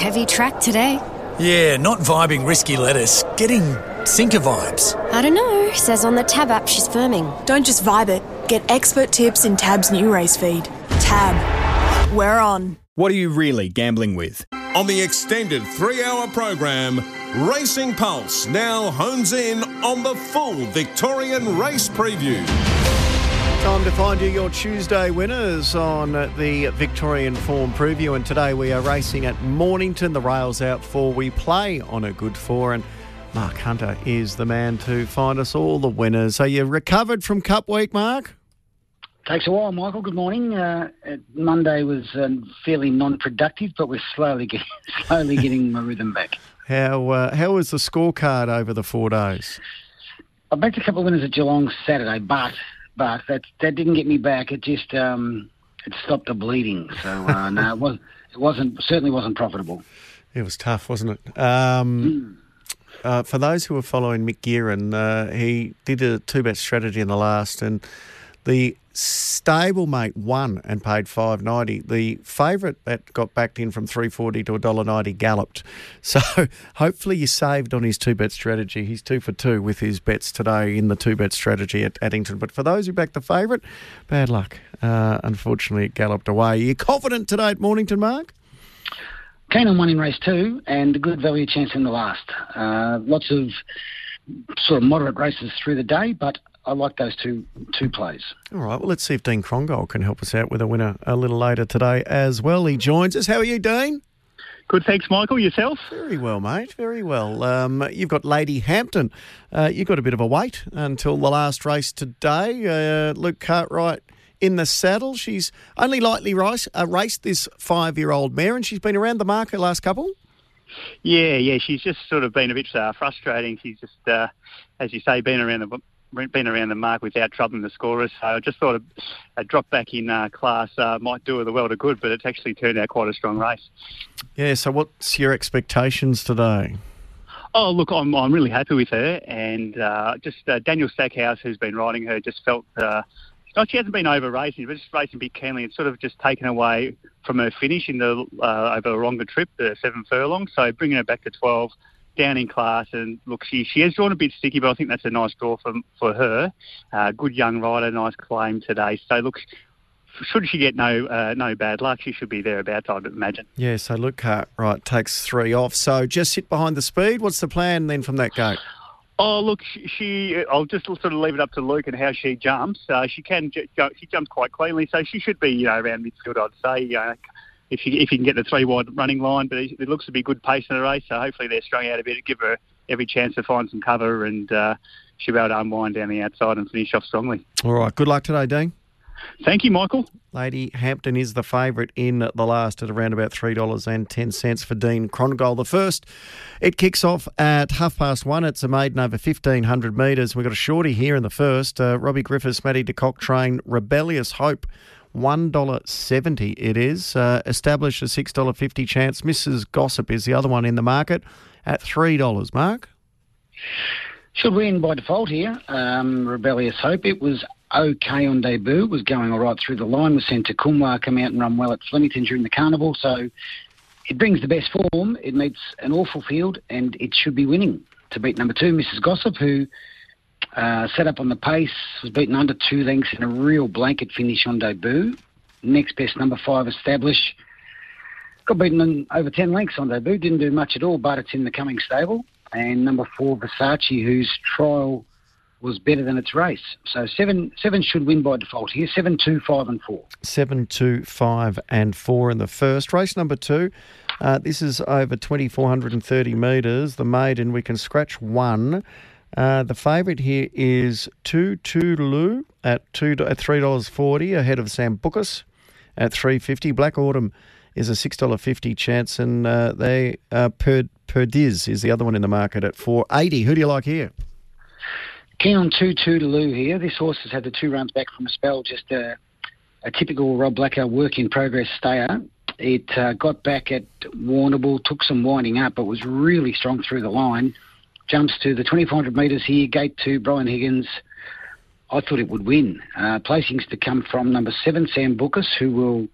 Heavy track today. Yeah, not vibing risky lettuce. Getting sinker vibes. I don't know. Says on the Tab app she's firming. Don't just vibe it. Get expert tips in Tab's new race feed. Tab. We're on. What are you really gambling with? On the extended three hour program, Racing Pulse now hones in on the full Victorian race preview. Time to find you your Tuesday winners on the Victorian Form Preview. And today we are racing at Mornington. The rails out for we play on a good four. And Mark Hunter is the man to find us all the winners. Are you recovered from Cup Week, Mark? Takes a while, Michael. Good morning. Uh, Monday was um, fairly non-productive, but we're slowly getting slowly getting my rhythm back. How uh, how was the scorecard over the four days? I backed a couple of winners at Geelong Saturday, but but that that didn't get me back. It just um, it stopped the bleeding. So uh, no, it was it wasn't certainly wasn't profitable. It was tough, wasn't it? Um, mm. uh, for those who were following Mick Gearin, uh, he did a two bet strategy in the last, and the stablemate won and paid five ninety. The favourite that got backed in from three forty to a dollar ninety galloped. So hopefully you saved on his two bet strategy. He's two for two with his bets today in the two bet strategy at Addington. But for those who backed the favourite, bad luck. Uh, unfortunately, it galloped away. Are you confident today at Mornington, Mark? Keen on one in race two and a good value chance in the last. Uh, lots of sort of moderate races through the day, but I like those two two plays. All right. Well, let's see if Dean Krongold can help us out with a winner a little later today as well. He joins us. How are you, Dean? Good, thanks, Michael. Yourself? Very well, mate. Very well. Um, you've got Lady Hampton. Uh, you've got a bit of a wait until the last race today. Uh, Luke Cartwright in the saddle. She's only lightly race, uh, raced this five-year-old mare, and she's been around the market last couple. Yeah, yeah, she's just sort of been a bit uh, frustrating. She's just, uh, as you say, been around the been around the mark without troubling the scorers. So I just thought a, a drop back in uh, class uh, might do her the world of good, but it's actually turned out quite a strong race. Yeah. So what's your expectations today? Oh, look, I'm, I'm really happy with her, and uh, just uh, Daniel Stackhouse, who's been riding her, just felt. Uh, not she hasn't been over racing, but just racing bit keenly. It's sort of just taken away from her finish in the uh, over a longer trip, the seven furlongs. So bringing her back to 12 down in class. And look, she she has drawn a bit sticky, but I think that's a nice draw for for her. Uh, good young rider, nice claim today. So look. Should she get no uh, no bad luck, she should be thereabouts, I'd imagine. Yeah, so Luke right, takes three off. So just sit behind the speed. What's the plan then from that gate? Oh, look, she, she, I'll just sort of leave it up to Luke and how she jumps. Uh, she can, she jumps quite cleanly, so she should be, you know, around midfield, I'd say. You know, if you if you can get the three wide running line. But it, looks to be good pace in the race, so hopefully they're strung out a bit, to give her every chance to find some cover, and uh, she'll be able to unwind down the outside and finish off strongly. All right, good luck today, Dean. Thank you, Michael. Lady Hampton is the favourite in the last at around about $3.10 for Dean Krongold. The first, it kicks off at half past one. It's a maiden over 1,500 metres. We've got a shorty here in the first. Uh, Robbie Griffiths, Matty de Kock train, Rebellious Hope $1.70 it is. Uh, established a $6.50 chance. Mrs. Gossip is the other one in the market at $3. Mark? Should win by default here. Um, Rebellious Hope. It was okay on debut. Was going all right through the line. Was sent to Kumwa, come out and run well at Flemington during the carnival. So it brings the best form. It meets an awful field, and it should be winning to beat number two, Mrs. Gossip, who uh, set up on the pace, was beaten under two lengths in a real blanket finish on debut. Next best number five established. Got beaten over 10 lengths on debut, didn't do much at all, but it's in the coming stable. And number four, Versace, whose trial was better than its race. So seven seven should win by default here. Seven, two, five, and four. Seven, two, five, and four in the first race. Number two, uh, this is over 2,430 metres. The maiden, we can scratch one. Uh, the favourite here is Two Toodaloo at two at three dollars forty ahead of Sambucus at three fifty. Black Autumn is a six dollar fifty chance, and uh, they uh, per Perdiz is the other one in the market at four eighty. Who do you like here? Keen on Two Toodaloo here. This horse has had the two runs back from a spell, just a, a typical Rob Blacker work in progress stayer. It uh, got back at Warrnambool, took some winding up, but was really strong through the line jumps to the 2400 metres here, gate two, Brian Higgins. I thought it would win. Uh, placings to come from number seven, Sambucus, who will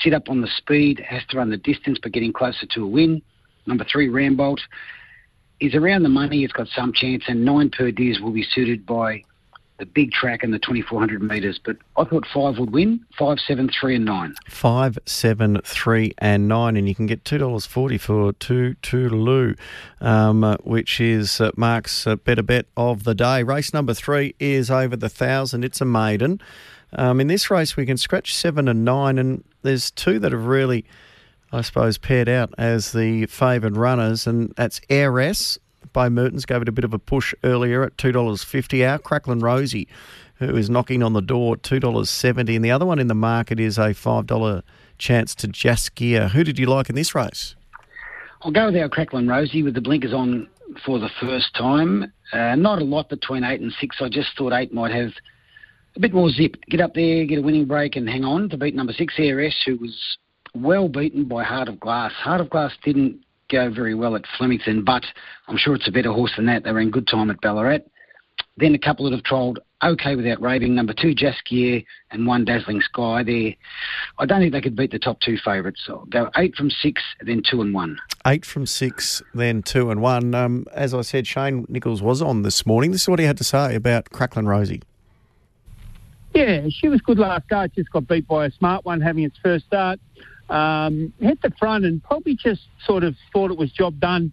sit up on the speed, has to run the distance, but getting closer to a win. Number three, Rambolt, is around the money. It's got some chance, and nine Perdiz will be suited by the big track and the 2400 metres. But I thought five would win five, seven, three, and nine. Five, seven, three, and nine, and you can get two dollars forty for two Toodaloo, um, which is uh, Mark's uh, better bet of the day. Race number three is over the thousand. It's a maiden. Um, in this race, we can scratch seven and nine, and there's two that have really, I suppose, paired out as the favoured runners, and that's Heiress by Mertens gave it a bit of a push earlier at $2.50. Our Cracklin Rosie, who is knocking on the door at $2.70. And the other one in the market is a $5 chance to Jaskier. Who did you like in this race? I'll go with our Cracklin Rosie with the blinkers on for the first time. Uh, not a lot between eight and six. I just thought eight might have a bit more zip. Get up there, get a winning break, and hang on to beat number six, ARS, who was well beaten by Heart of Glass. Heart of Glass didn't go very well at Flemington, but I'm sure it's a better horse than that. They were in good time at Ballarat. Then a couple that have trolled okay without raving. Number two, Jaskier, and one, Dazzling Sky. There, I don't think they could beat the top two favourites. So I'll go eight from six, then two and one. Eight from six, then two and one. Um, as I said, Shane Nichols was on this morning. This is what he had to say about Cracklin Rosie. Yeah, she was good last start. Just got beat by a smart one having its first start. Um, hit the front and probably just sort of thought it was job done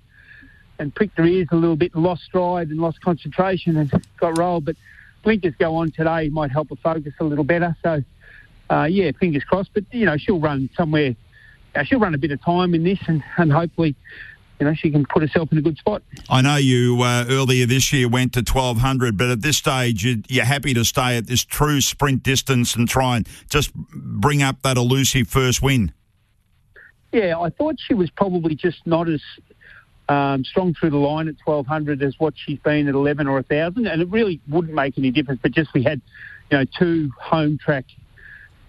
and pricked her ears a little bit, lost stride and lost concentration and got rolled. But blinkers go on today might help her focus a little better. So, uh, yeah, fingers crossed. But, you know, she'll run somewhere. Uh, she'll run a bit of time in this and, and hopefully you know, she can put herself in a good spot. I know you uh, earlier this year went to 1200, but at this stage, you, are happy to stay at this true sprint distance and try and just bring up that elusive first win. Yeah, I thought she was probably just not as um, strong through the line at 1200 as what she's been at 11 or 1000, and it really wouldn't make any difference. But just we had, you know, two home track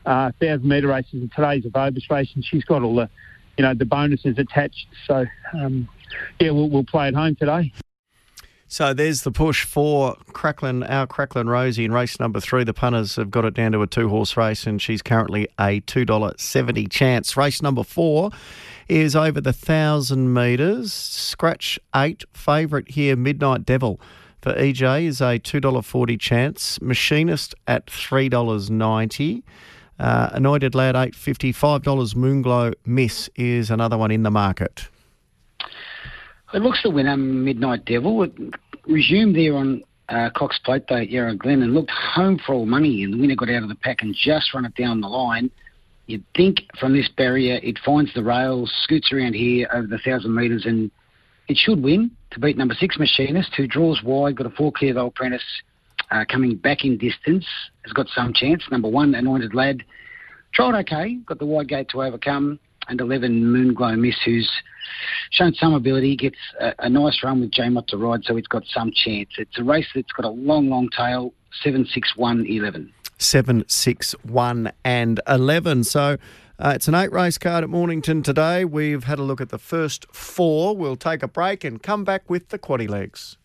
uh, 1000 metre races, and today's a Vobis race, and she's got all the you know the bonuses attached. So um, yeah, we'll, we'll play at home today. So there's the push for Cracklin, our Cracklin Rosie in race number three. The punters have got it down to a two horse race, and she's currently a $2.70 chance. Race number four is over the thousand metres. Scratch eight. Favourite here, Midnight Devil. For EJ is a $2.40 chance. Machinist at $3.90. Uh, Anointed Lad, eight fifty five dollars Moonglow Miss is another one in the market. It looks to win a Midnight Devil. It resumed there on uh, Cox Plate Day at Yarra Glen and looked home for all money, and the winner got out of the pack and just run it down the line. You'd think from this barrier it finds the rails, scoots around here over the thousand metres, and it should win to beat number six Machinist, who draws wide, got a four clear old apprentice uh, coming back in distance, has got some chance. Number one, Anointed Lad, tried okay, got the wide gate to overcome. And 11, Moonglow Miss, who's shown some ability, He gets a, a nice run with J Mott to ride, so he's got some chance. It's a race that's got a long, long tail, 7, 6, 1, 11. 7, 6, 1, and 11. So uh, it's an eight race card at Mornington today. We've had a look at the first four. We'll take a break and come back with the quaddy legs.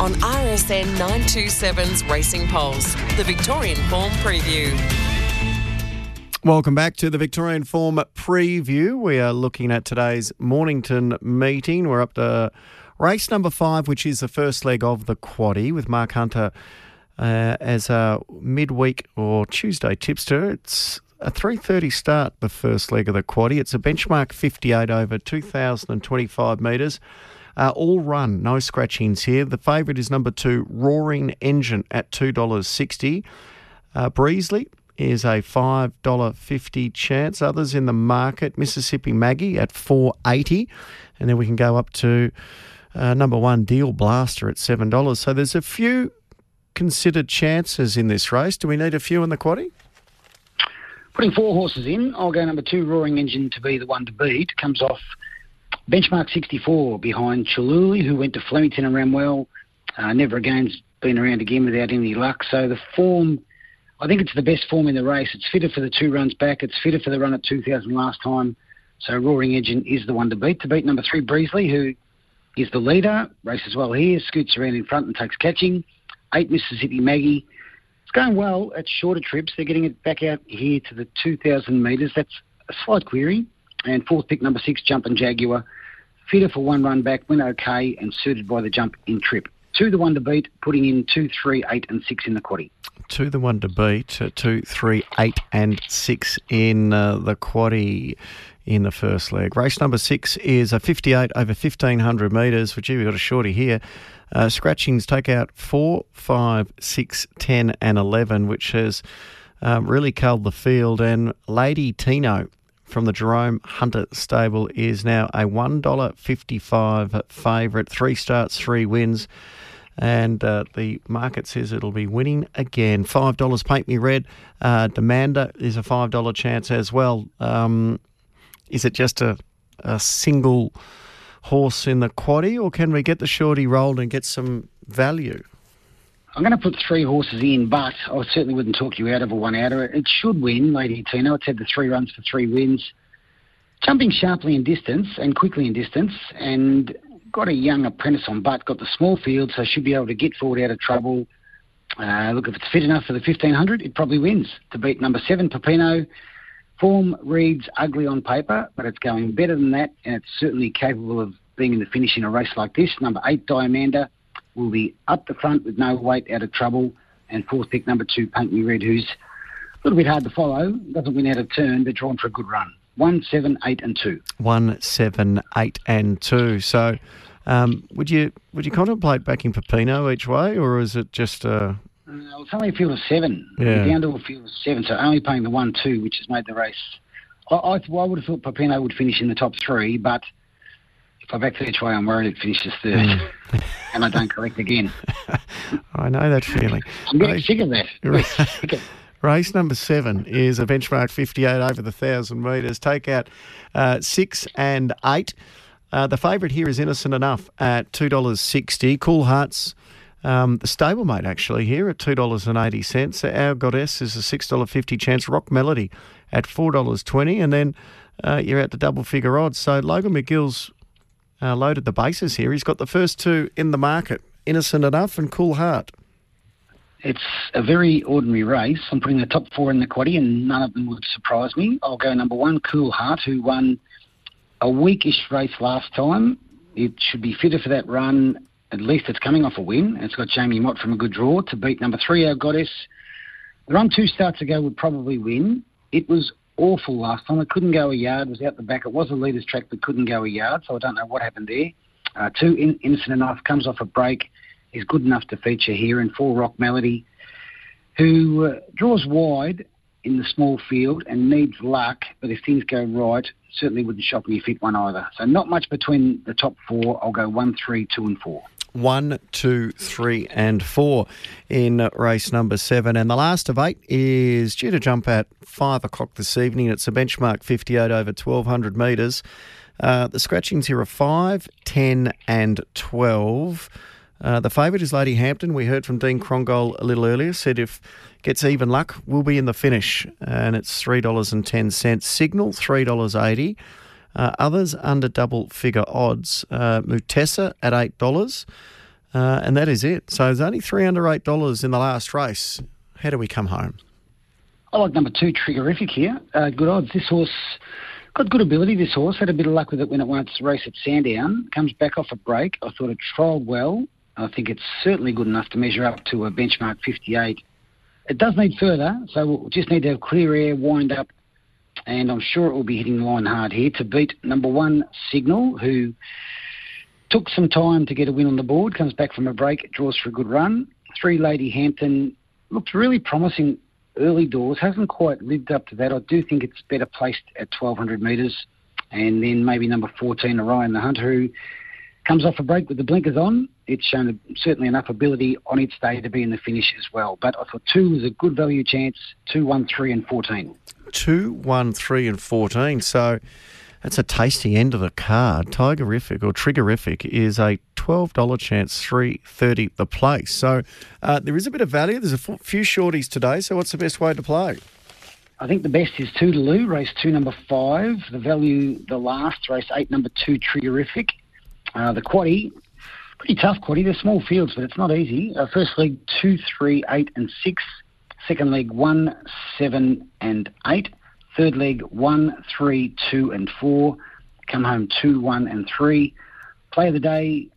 on RSN 927's Racing Pulse, the Victorian Form Preview. Welcome back to the Victorian Form Preview. We are looking at today's Mornington meeting. We're up to race number five, which is the first leg of the quaddy with Mark Hunter uh, as a midweek or Tuesday tipster. It's a 3.30 start, the first leg of the quaddy. It's a benchmark 58 over 2,025 metres. Uh, all run, no scratchings here. The favourite is number two, Roaring Engine at $2.60. Uh, Breesley is a $5.50 chance. Others in the market, Mississippi Maggie at $4.80. And then we can go up to uh, number one, Deal Blaster at $7. So there's a few considered chances in this race. Do we need a few in the quaddy? Putting four horses in, I'll go number two, Roaring Engine, to be the one to beat. Comes off Benchmark 64 behind Chaluli, who went to Flemington and ran well. Uh, never again's been around again without any luck. So the form, I think it's the best form in the race. It's fitter for the two runs back. It's fitter for the run at 2000 last time. So Roaring Engine is the one to beat. To beat number three, Breesley, who is the leader. Races well here, scoots around in front and takes catching. Eight, Mississippi Maggie. It's going well at shorter trips. They're getting it back out here to the 2,000 metres. That's a slight query. And fourth pick, number six, Jumping Jaguar. Fitter for one run back, went okay and suited by the jump in trip. Two the one to beat, putting in two, three, eight, and six in the quaddy. Two the one to beat, uh, two, three, eight, and six in uh, the quaddy in the first leg. Race number six is a 58 over 1500 metres. Gee, we've got a shorty here. Uh, scratchings take out four, five, six, 10, and 11, which has um, really culled the field. And Lady Tino from the Jerome Hunter stable is now a $1.55 favourite. Three starts, three wins. And uh, the market says it'll be winning again. $5 Paint Me Red. Uh, Demander is a $5 chance as well. Um, is it just a, a single horse in the quaddy, or can we get the shorty rolled and get some value? I'm going to put three horses in, but I certainly wouldn't talk you out of a one outer. It should win, Lady Tino. It's had the three runs for three wins. Jumping sharply in distance and quickly in distance, and got a young apprentice on butt, got the small field, so should be able to get forward out of trouble. Uh, look, if it's fit enough for the 1500, it probably wins. To beat number seven, Pepino. Form reads ugly on paper, but it's going better than that, and it's certainly capable of being in the finish in a race like this. Number eight, Diamanda, will be up the front with no weight, out of trouble. And fourth pick, number two, Paint Me Red, who's a little bit hard to follow, doesn't win out of turn, but drawn for a good run. One, seven, eight, and two. One, seven, eight, and two. So, um, would you would you contemplate backing Pepino each way, or is it just uh, uh, it's only a field of seven. Yeah. Down to a field of seven, so only paying the one two, which has made the race. I, I, I would have thought Pepino would finish in the top three, but if I back each way, I'm worried it finishes third, Mm. and I don't correct again. I know that feeling. I'm getting Race- sick of that. Race number seven is a benchmark 58 over the 1,000 metres. Take out uh, six and eight. Uh, the favourite here is Innocent Enough at $2.60. Cool Hearts, um, the stablemate actually here at $2.80. Our Goddess is a $6.50 chance. Rock Melody at $4.20. And then uh, you're at the double figure odds. So Logan McGill's uh, loaded the bases here. He's got the first two in the market Innocent Enough and Cool Heart. It's a very ordinary race. I'm putting the top four in the quaddy, and none of them would surprise me. I'll go number one, Cool Heart, who won a weakish race last time. It should be fitter for that run. At least it's coming off a win. It's got Jamie Mott from a good draw to beat number three, Our Goddess. The run two starts ago would probably win. It was awful last time. It couldn't go a yard. It was out the back. It was a leader's track, but couldn't go a yard. So I don't know what happened there. Uh, two, in, Innocent Enough, comes off a break. Is good enough to feature here. And four, Rock Melody, who uh, draws wide in the small field and needs luck, but if things go right, certainly wouldn't shock me if it won either. So not much between the top four. I'll go one, three, two, and four. One, two, three, and four in race number seven. And the last of eight is due to jump at five o'clock this evening. It's a benchmark 58 over 1200 metres. Uh, the scratchings here are 5, 10, and 12. Uh, the favourite is Lady Hampton. We heard from Dean Krongold a little earlier, said if gets even luck, we'll be in the finish. And it's $3.10. Signal, $3.80. Uh, others under double figure odds. Uh, Mutessa at $8. Uh, and that is it. So there's only three under $8 in the last race. How do we come home? I like number two, Triggerific here. Uh, good odds. This horse got good ability. This horse had a bit of luck with it when it won its race at Sandown. Comes back off a break. I thought it trialled well. I think it's certainly good enough to measure up to a benchmark 58. It does need further, so we'll just need to have clear air, wind up, and I'm sure it will be hitting the line hard here to beat number one, Signal, who took some time to get a win on the board, comes back from a break, draws for a good run. Three, Lady Hampton, looked really promising early doors, hasn't quite lived up to that. I do think it's better placed at 1200 metres. And then maybe number 14, Orion the Hunter, who comes off a break with the blinkers on. It's shown a, certainly enough ability on its day to be in the finish as well. But I thought two was a good value chance, two, one, three, and 14. Two, one, three, and 14. So that's a tasty end of the card. Tigerific or Triggerific is a $12 chance, three thirty the place. So uh, there is a bit of value. There's a f- few shorties today. So what's the best way to play? I think the best is Toodaloo, race two, number five. The value, the last, race eight, number two, Triggerific. Uh, the quaddy, pretty tough quaddy. They're small fields, but it's not easy. Uh, first league, two, three, eight, and six. Second leg, one, seven, and eight. Third leg, one, three, two, and four. Come home two, one, and three. Play of the day.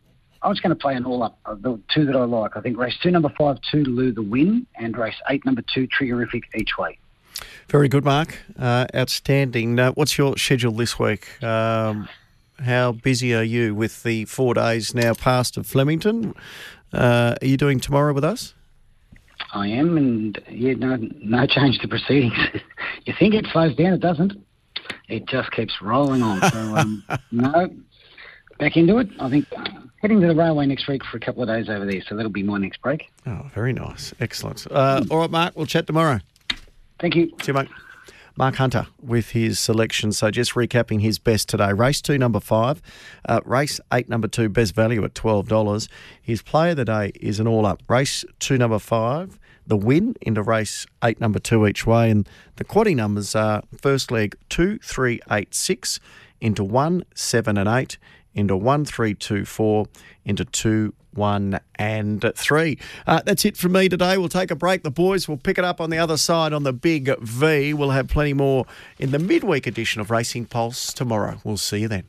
I was going to play an all up, uh, the two that I like. I think race two, number five, two, Lou the win, and race eight, number two, Triggerific each way. Very good, Mark. Uh, outstanding. Uh, what's your schedule this week? Um, how busy are you with the four days now past of Flemington? Uh, are you doing tomorrow with us? I am, and yeah, no, no change to proceedings. you think it slows down, it doesn't. It just keeps rolling on. So, um, no, back into it. I think uh, heading to the railway next week for a couple of days over there, so that'll be my next break. Oh, very nice. Excellent. Uh, all right, Mark, we'll chat tomorrow. Thank you. See you, mate. Mark Hunter with his selection. So just recapping his best today. Race two, number five. Uh, race eight, number two, best value at $12. His play of the day is an all up. Race two, number five. The win into race eight, number two each way. And the quaddy numbers are first leg two, three, eight, six into one, seven, and eight into one, three, two, four into two, one, and three. Uh, that's it from me today. We'll take a break. The boys will pick it up on the other side on the big V. We'll have plenty more in the midweek edition of Racing Pulse tomorrow. We'll see you then.